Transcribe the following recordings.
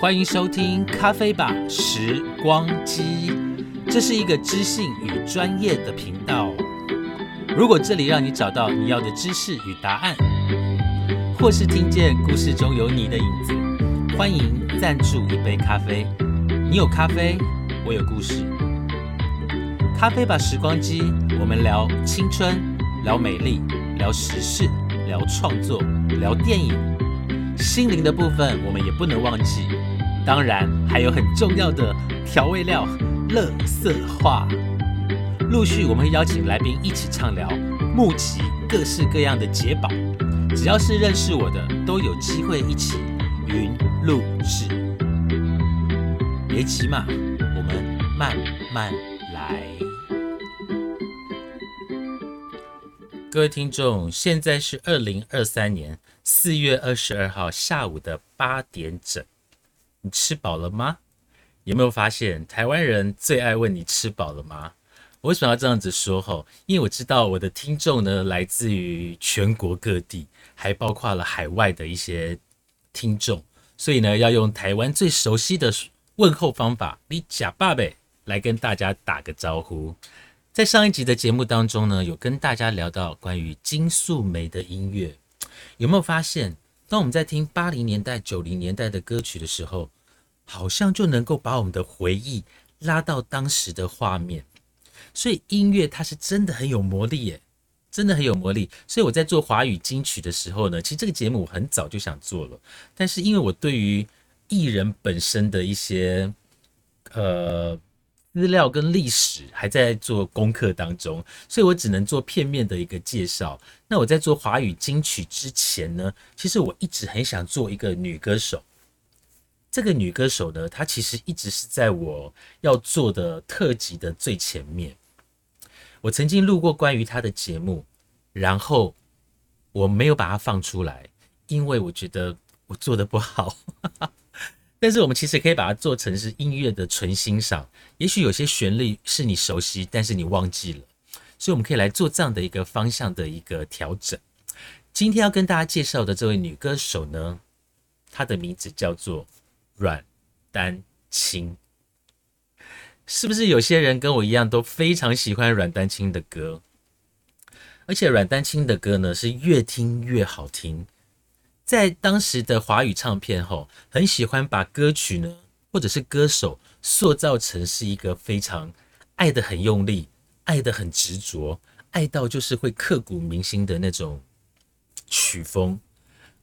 欢迎收听《咖啡吧时光机》，这是一个知性与专业的频道。如果这里让你找到你要的知识与答案，或是听见故事中有你的影子，欢迎赞助一杯咖啡。你有咖啡，我有故事。咖啡吧时光机，我们聊青春，聊美丽，聊时事，聊创作，聊电影。心灵的部分我们也不能忘记，当然还有很重要的调味料——乐色话。陆续我们会邀请来宾一起畅聊，募集各式各样的解宝。只要是认识我的，都有机会一起云录制。别急嘛，我们慢慢来。各位听众，现在是二零二三年四月二十二号下午的八点整。你吃饱了吗？有没有发现台湾人最爱问你吃饱了吗？我为什么要这样子说？吼，因为我知道我的听众呢来自于全国各地，还包括了海外的一些听众，所以呢要用台湾最熟悉的问候方法，你假爸呗来跟大家打个招呼。在上一集的节目当中呢，有跟大家聊到关于金素梅的音乐，有没有发现，当我们在听八零年代、九零年代的歌曲的时候，好像就能够把我们的回忆拉到当时的画面。所以音乐它是真的很有魔力耶，真的很有魔力。所以我在做华语金曲的时候呢，其实这个节目我很早就想做了，但是因为我对于艺人本身的一些呃。资料跟历史还在做功课当中，所以我只能做片面的一个介绍。那我在做华语金曲之前呢，其实我一直很想做一个女歌手。这个女歌手呢，她其实一直是在我要做的特辑的最前面。我曾经录过关于她的节目，然后我没有把它放出来，因为我觉得我做的不好。但是我们其实可以把它做成是音乐的纯欣赏，也许有些旋律是你熟悉，但是你忘记了，所以我们可以来做这样的一个方向的一个调整。今天要跟大家介绍的这位女歌手呢，她的名字叫做阮丹青。是不是有些人跟我一样都非常喜欢阮丹青的歌？而且阮丹青的歌呢，是越听越好听。在当时的华语唱片，吼，很喜欢把歌曲呢，或者是歌手塑造成是一个非常爱的很用力、爱的很执着、爱到就是会刻骨铭心的那种曲风。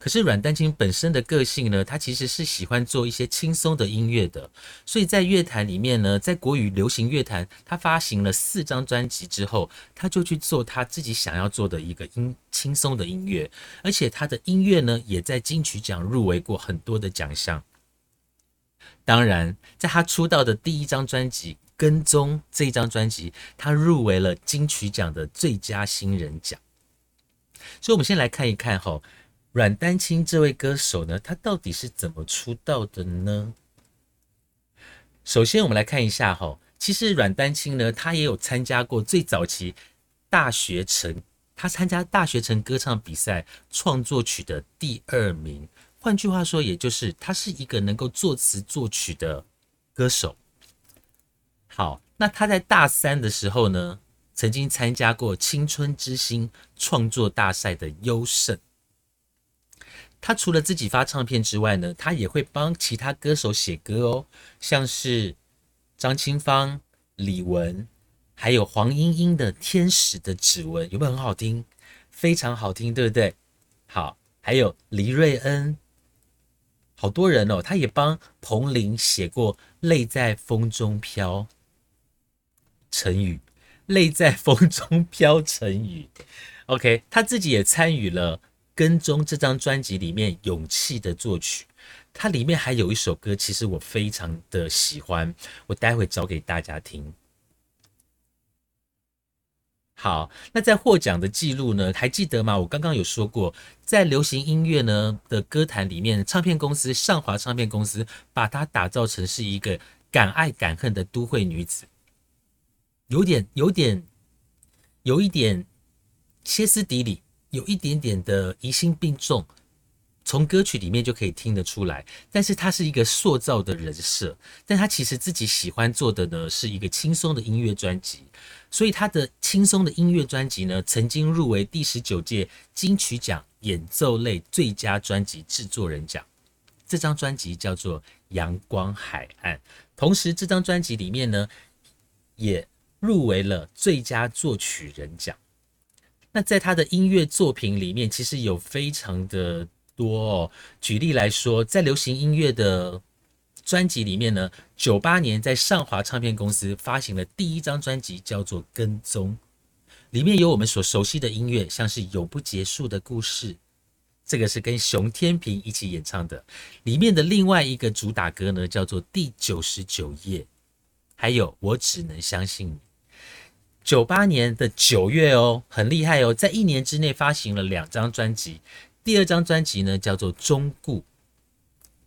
可是阮丹青本身的个性呢，他其实是喜欢做一些轻松的音乐的，所以在乐坛里面呢，在国语流行乐坛，他发行了四张专辑之后，他就去做他自己想要做的一个音轻松的音乐，而且他的音乐呢，也在金曲奖入围过很多的奖项。当然，在他出道的第一张专辑《跟踪》这一张专辑，他入围了金曲奖的最佳新人奖。所以，我们先来看一看哈。阮丹青这位歌手呢，他到底是怎么出道的呢？首先，我们来看一下哈，其实阮丹青呢，他也有参加过最早期大学城，他参加大学城歌唱比赛创作曲的第二名。换句话说，也就是他是一个能够作词作曲的歌手。好，那他在大三的时候呢，曾经参加过青春之星创作大赛的优胜。他除了自己发唱片之外呢，他也会帮其他歌手写歌哦，像是张清芳、李玟，还有黄莺莺的《天使的指纹》，有没有很好听？非常好听，对不对？好，还有黎瑞恩，好多人哦，他也帮彭羚写过《泪在风中飘》成语，《泪在风中飘》成语。OK，他自己也参与了。跟踪这张专辑里面勇气的作曲，它里面还有一首歌，其实我非常的喜欢，我待会找给大家听。好，那在获奖的记录呢？还记得吗？我刚刚有说过，在流行音乐呢的歌坛里面，唱片公司上华唱片公司把它打造成是一个敢爱敢恨的都会女子，有点、有点、有一点歇斯底里。有一点点的疑心病重，从歌曲里面就可以听得出来。但是他是一个塑造的人设，但他其实自己喜欢做的呢是一个轻松的音乐专辑。所以他的轻松的音乐专辑呢，曾经入围第十九届金曲奖演奏类最佳专辑制作人奖。这张专辑叫做《阳光海岸》，同时这张专辑里面呢，也入围了最佳作曲人奖。那在他的音乐作品里面，其实有非常的多哦。举例来说，在流行音乐的专辑里面呢，九八年在上华唱片公司发行了第一张专辑叫做《跟踪》，里面有我们所熟悉的音乐，像是《永不结束的故事》，这个是跟熊天平一起演唱的。里面的另外一个主打歌呢，叫做《第九十九页》，还有《我只能相信你》。九八年的九月哦，很厉害哦，在一年之内发行了两张专辑，第二张专辑呢叫做《中固》。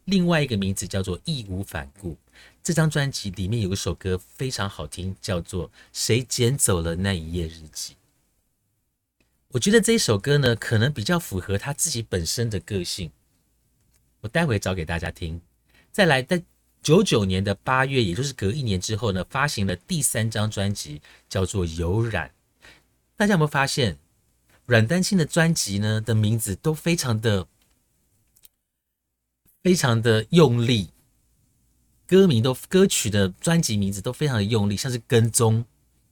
另外一个名字叫做《义无反顾》。这张专辑里面有一首歌非常好听，叫做《谁捡走了那一页日记》。我觉得这一首歌呢，可能比较符合他自己本身的个性。我待会找给大家听。再来，在九九年的八月，也就是隔一年之后呢，发行了第三张专辑，叫做《有染》。大家有没有发现，阮丹青的专辑呢的名字都非常的？非常的用力，歌名都歌曲的专辑名字都非常的用力，像是跟踪、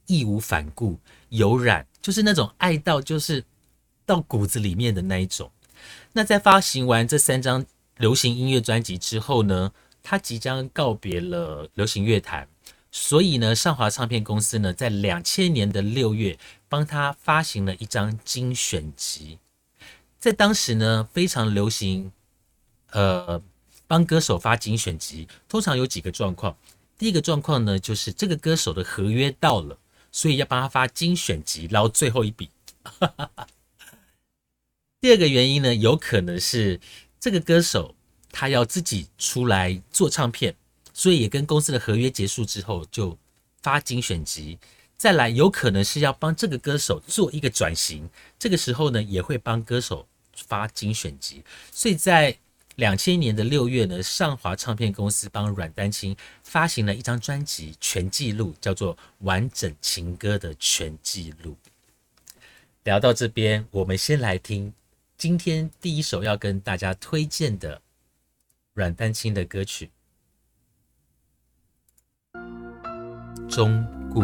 义无反顾、有染，就是那种爱到就是到骨子里面的那一种。那在发行完这三张流行音乐专辑之后呢，他即将告别了流行乐坛，所以呢，上华唱片公司呢，在两千年的六月帮他发行了一张精选集，在当时呢，非常流行。呃，帮歌手发精选集，通常有几个状况。第一个状况呢，就是这个歌手的合约到了，所以要帮他发精选集，捞最后一笔。第二个原因呢，有可能是这个歌手他要自己出来做唱片，所以也跟公司的合约结束之后就发精选集。再来，有可能是要帮这个歌手做一个转型，这个时候呢，也会帮歌手发精选集。所以在两千年的六月呢，上华唱片公司帮阮丹青发行了一张专辑全记录，叫做《完整情歌的全记录》。聊到这边，我们先来听今天第一首要跟大家推荐的阮丹青的歌曲。中顾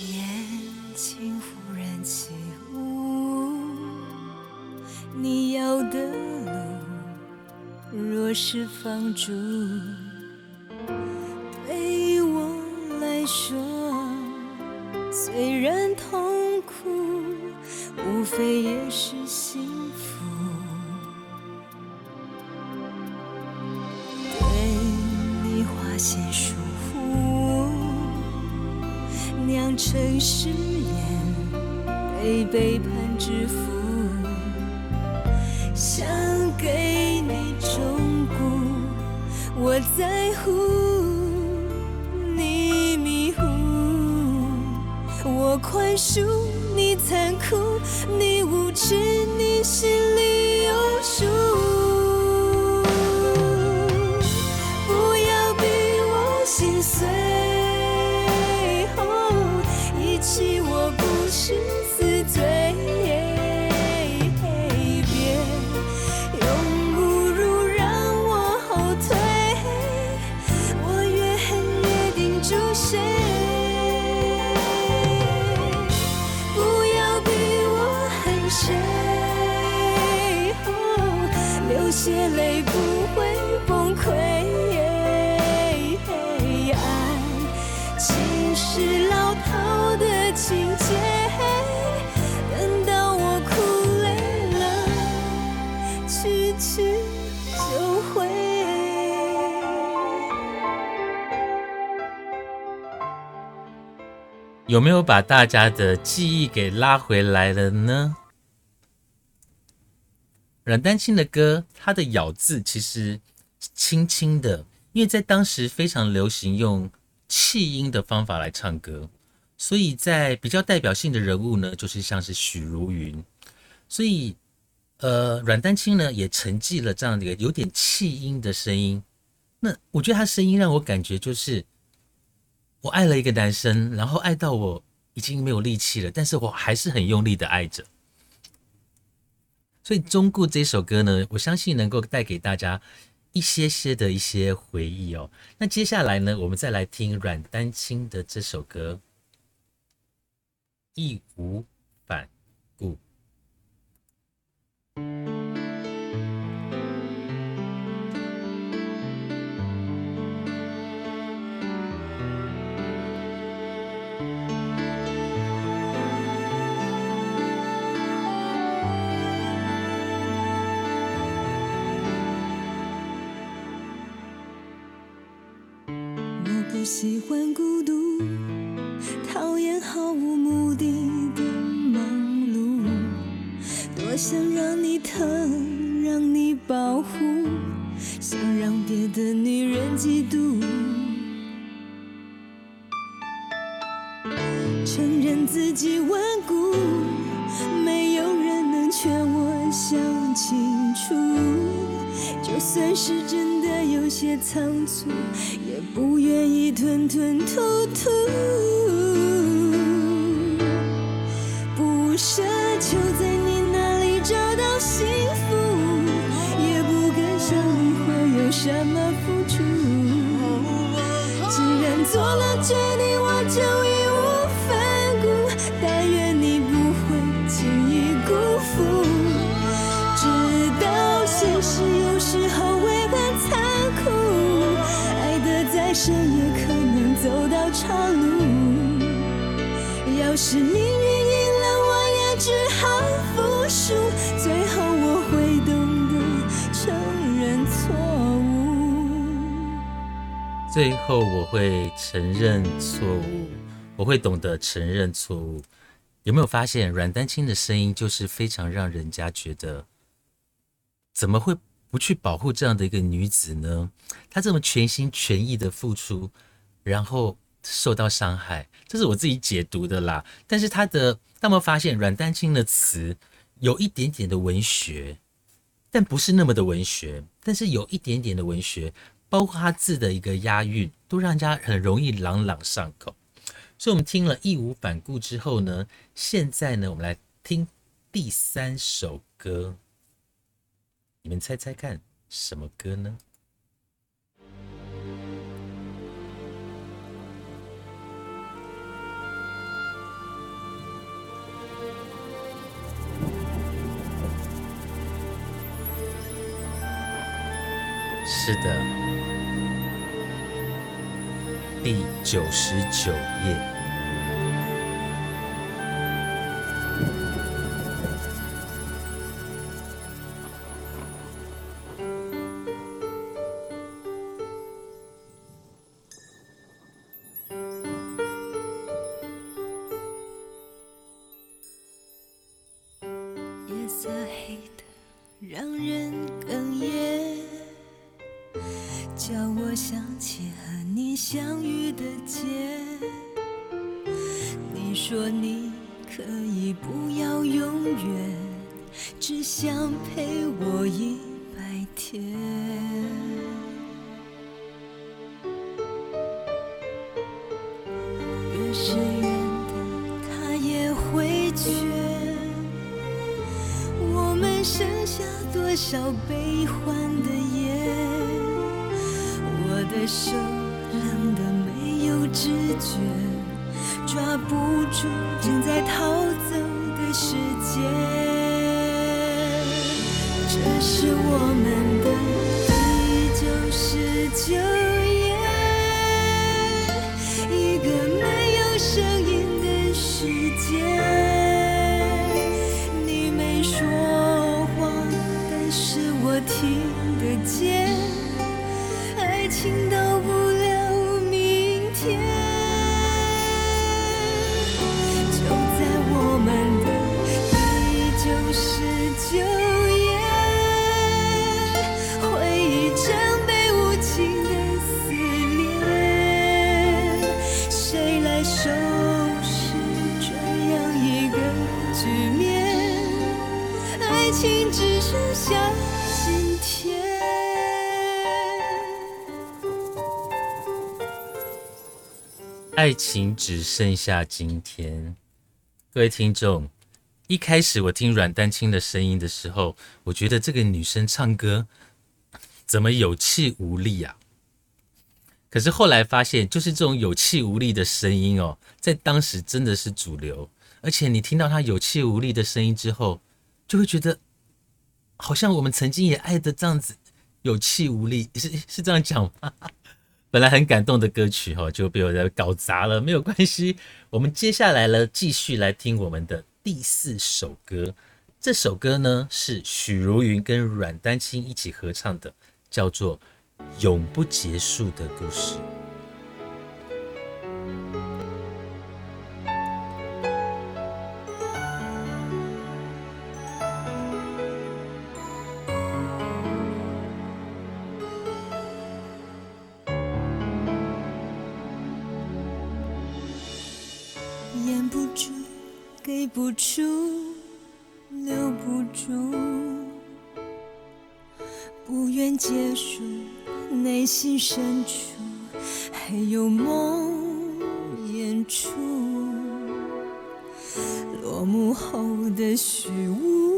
眼睛忽然起的路，若是放逐，对我来说，虽然痛苦，无非也是幸福。对你花些疏忽，酿成誓言，被背叛心。有没有把大家的记忆给拉回来了呢？阮丹青的歌，它的咬字其实轻轻的，因为在当时非常流行用气音的方法来唱歌，所以在比较代表性的人物呢，就是像是许茹芸，所以呃，阮丹青呢也承继了这样的一个有点气音的声音。那我觉得他声音让我感觉就是。我爱了一个男生，然后爱到我已经没有力气了，但是我还是很用力的爱着。所以《中顾》这首歌呢，我相信能够带给大家一些些的一些回忆哦。那接下来呢，我们再来听阮丹青的这首歌《义无反》。欢孤独，讨厌毫无目的的忙碌。多想让你疼，让你保护，想让别的女人嫉妒。承认自己顽固，没有人能劝我想清楚。就算是真些仓促。也不愿意吞吞吐吐，是命运赢了，我也只好服输。最后我会懂得承认错误。最后我会承认错误，我会懂得承认错误。有没有发现阮丹青的声音就是非常让人家觉得，怎么会？不去保护这样的一个女子呢？她这么全心全意的付出，然后受到伤害，这是我自己解读的啦。但是他的，那么发现阮丹青的词有一点点的文学，但不是那么的文学，但是有一点点的文学，包括他字的一个押韵，都让人家很容易朗朗上口。所以，我们听了义无反顾之后呢，现在呢，我们来听第三首歌。你们猜猜看，什么歌呢？是的，第九十九页。你可以不要永远，只想陪我一百天。越是远的，他也会缺。我们剩下多少悲欢的夜？我的手冷得没有知觉。抓不住正在逃走的时间这是我们的第九十九爱情只剩下今天。各位听众，一开始我听阮丹青的声音的时候，我觉得这个女生唱歌怎么有气无力啊？可是后来发现，就是这种有气无力的声音哦，在当时真的是主流。而且你听到她有气无力的声音之后，就会觉得好像我们曾经也爱的这样子有气无力，是是这样讲吗？本来很感动的歌曲哈，就被我在搞砸了。没有关系，我们接下来呢，继续来听我们的第四首歌。这首歌呢是许茹芸跟阮丹青一起合唱的，叫做《永不结束的故事》。掩不住，给不出，留不住，不愿结束，内心深处还有梦演出，落幕后的虚无，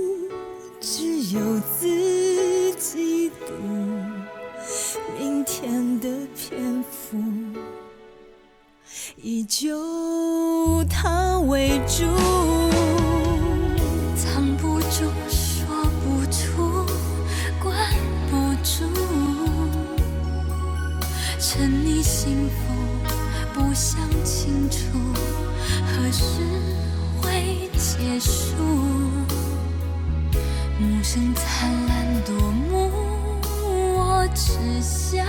幕声灿烂夺目，我只想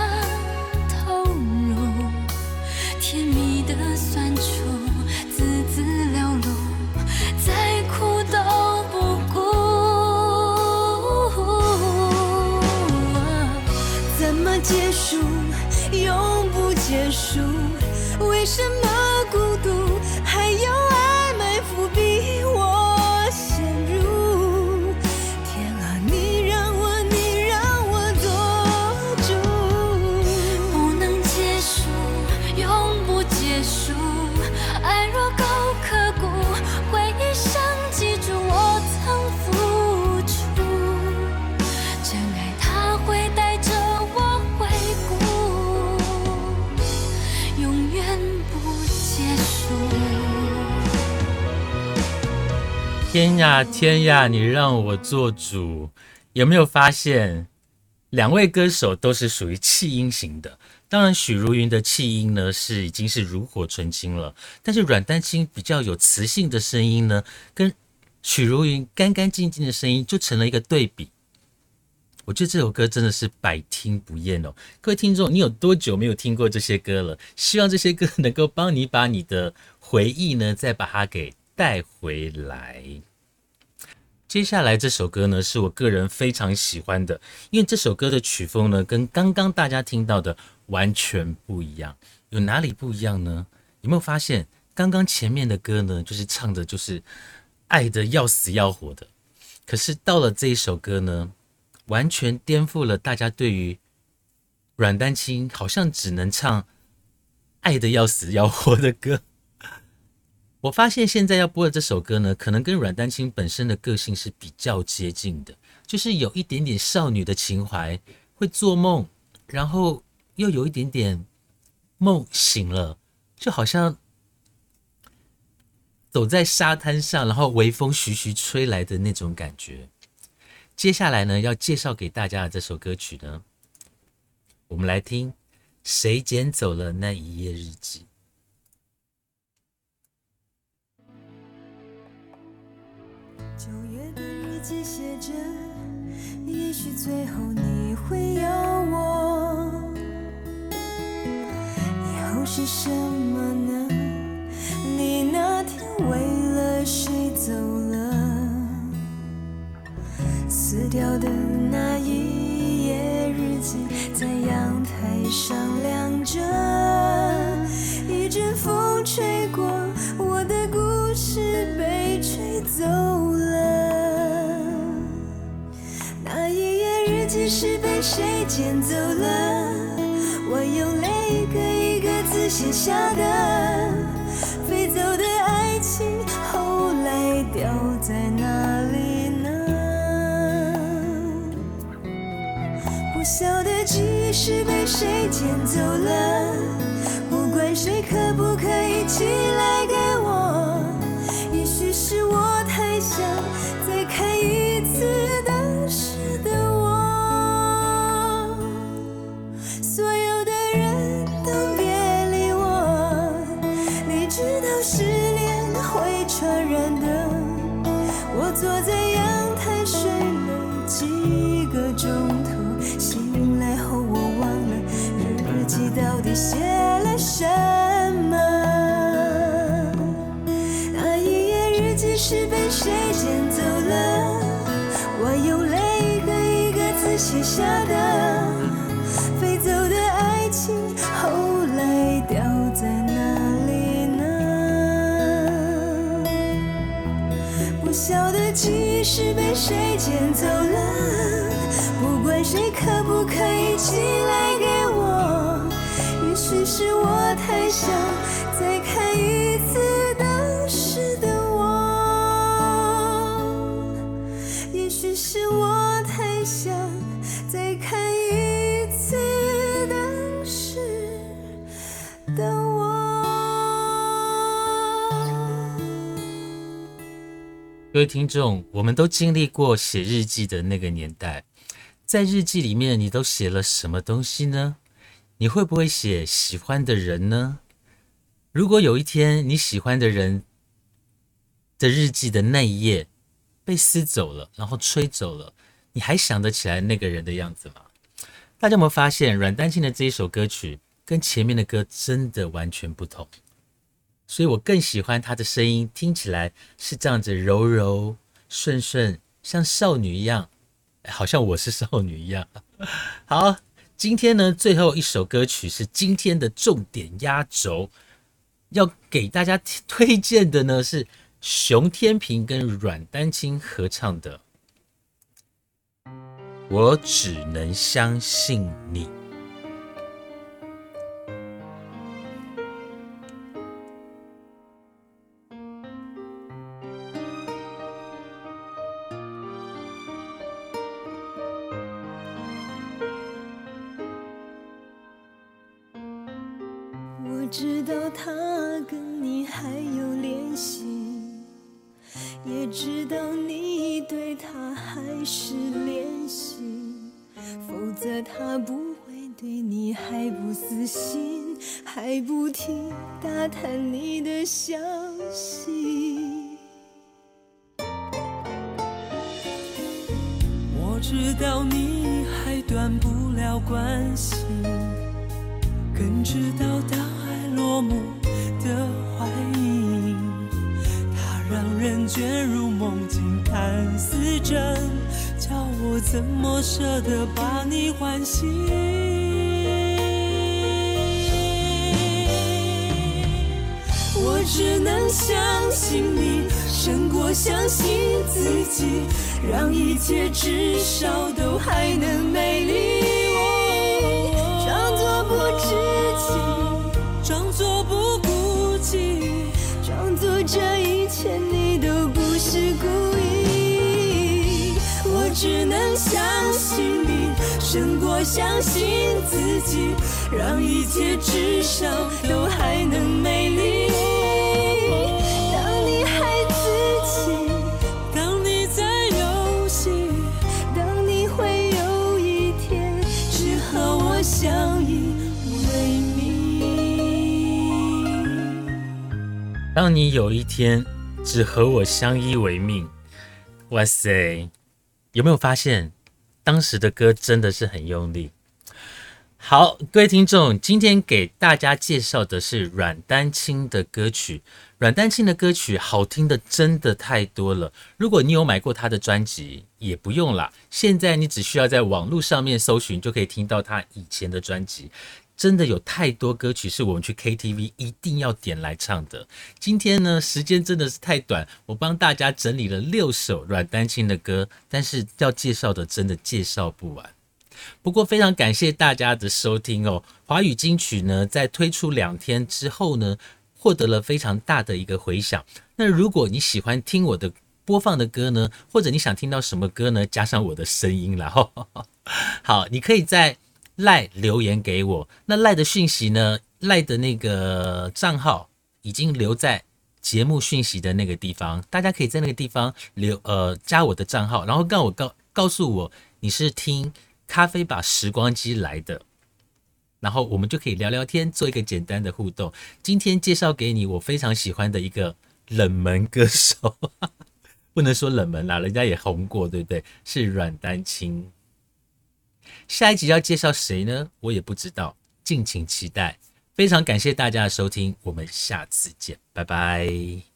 天呀天呀，你让我做主！有没有发现，两位歌手都是属于气音型的？当然，许茹芸的气音呢是已经是炉火纯青了，但是阮丹青比较有磁性的声音呢，跟许茹芸干干净净的声音就成了一个对比。我觉得这首歌真的是百听不厌哦！各位听众，你有多久没有听过这些歌了？希望这些歌能够帮你把你的回忆呢，再把它给带回来。接下来这首歌呢，是我个人非常喜欢的，因为这首歌的曲风呢，跟刚刚大家听到的完全不一样。有哪里不一样呢？有没有发现，刚刚前面的歌呢，就是唱的就是爱的要死要活的，可是到了这一首歌呢，完全颠覆了大家对于阮丹青好像只能唱爱的要死要活的歌。我发现现在要播的这首歌呢，可能跟阮丹青本身的个性是比较接近的，就是有一点点少女的情怀，会做梦，然后又有一点点梦醒了，就好像走在沙滩上，然后微风徐徐吹来的那种感觉。接下来呢，要介绍给大家的这首歌曲呢，我们来听《谁捡走了那一页日记》。九月的日记写着，也许最后你会要我，以后是什么呢？你那天为了谁走了？撕掉的那一页日记，在阳台上晾下的。飞走的爱情，后来掉在哪里呢？不晓得记忆是被谁捡走了，不管谁可不可以寄来是被谁捡走了，不管谁可不可以寄来给我。也许是我太想再看一各位听众，我们都经历过写日记的那个年代，在日记里面你都写了什么东西呢？你会不会写喜欢的人呢？如果有一天你喜欢的人的日记的那一页被撕走了，然后吹走了，你还想得起来那个人的样子吗？大家有没有发现，阮丹青的这一首歌曲跟前面的歌真的完全不同？所以我更喜欢她的声音，听起来是这样子柔柔顺顺，像少女一样，好像我是少女一样。好，今天呢，最后一首歌曲是今天的重点压轴，要给大家推荐的呢是熊天平跟阮丹青合唱的《我只能相信你》。知道他跟你还有联系，也知道你对他还是怜惜，否则他不会对你还不死心，还不停打探你的消息。我知道你还断不了关系，更知道他怎么舍得把你唤醒？我只能相信你，胜过相信自己，让一切至少都还能美丽。装作不知情，装作不顾忌，装作这一切你只能相信你，胜过相信自己，让一切至少都还能美丽。当你还自己，当你在游戏，当你会有一天只和我相依为命。当你有一天只和我相依为命，哇塞！有没有发现当时的歌真的是很用力？好，各位听众，今天给大家介绍的是阮丹青的歌曲。阮丹青的歌曲好听的真的太多了。如果你有买过他的专辑，也不用啦，现在你只需要在网络上面搜寻，就可以听到他以前的专辑。真的有太多歌曲是我们去 KTV 一定要点来唱的。今天呢，时间真的是太短，我帮大家整理了六首阮丹青的歌，但是要介绍的真的介绍不完。不过非常感谢大家的收听哦。华语金曲呢，在推出两天之后呢，获得了非常大的一个回响。那如果你喜欢听我的播放的歌呢，或者你想听到什么歌呢，加上我的声音然后好，你可以在赖留言给我。那赖的讯息呢，赖的那个账号已经留在节目讯息的那个地方，大家可以在那个地方留呃加我的账号，然后告我告告诉我你是听。咖啡把时光机来的，然后我们就可以聊聊天，做一个简单的互动。今天介绍给你我非常喜欢的一个冷门歌手，不能说冷门啦，人家也红过，对不对？是阮丹青。下一集要介绍谁呢？我也不知道，敬请期待。非常感谢大家的收听，我们下次见，拜拜。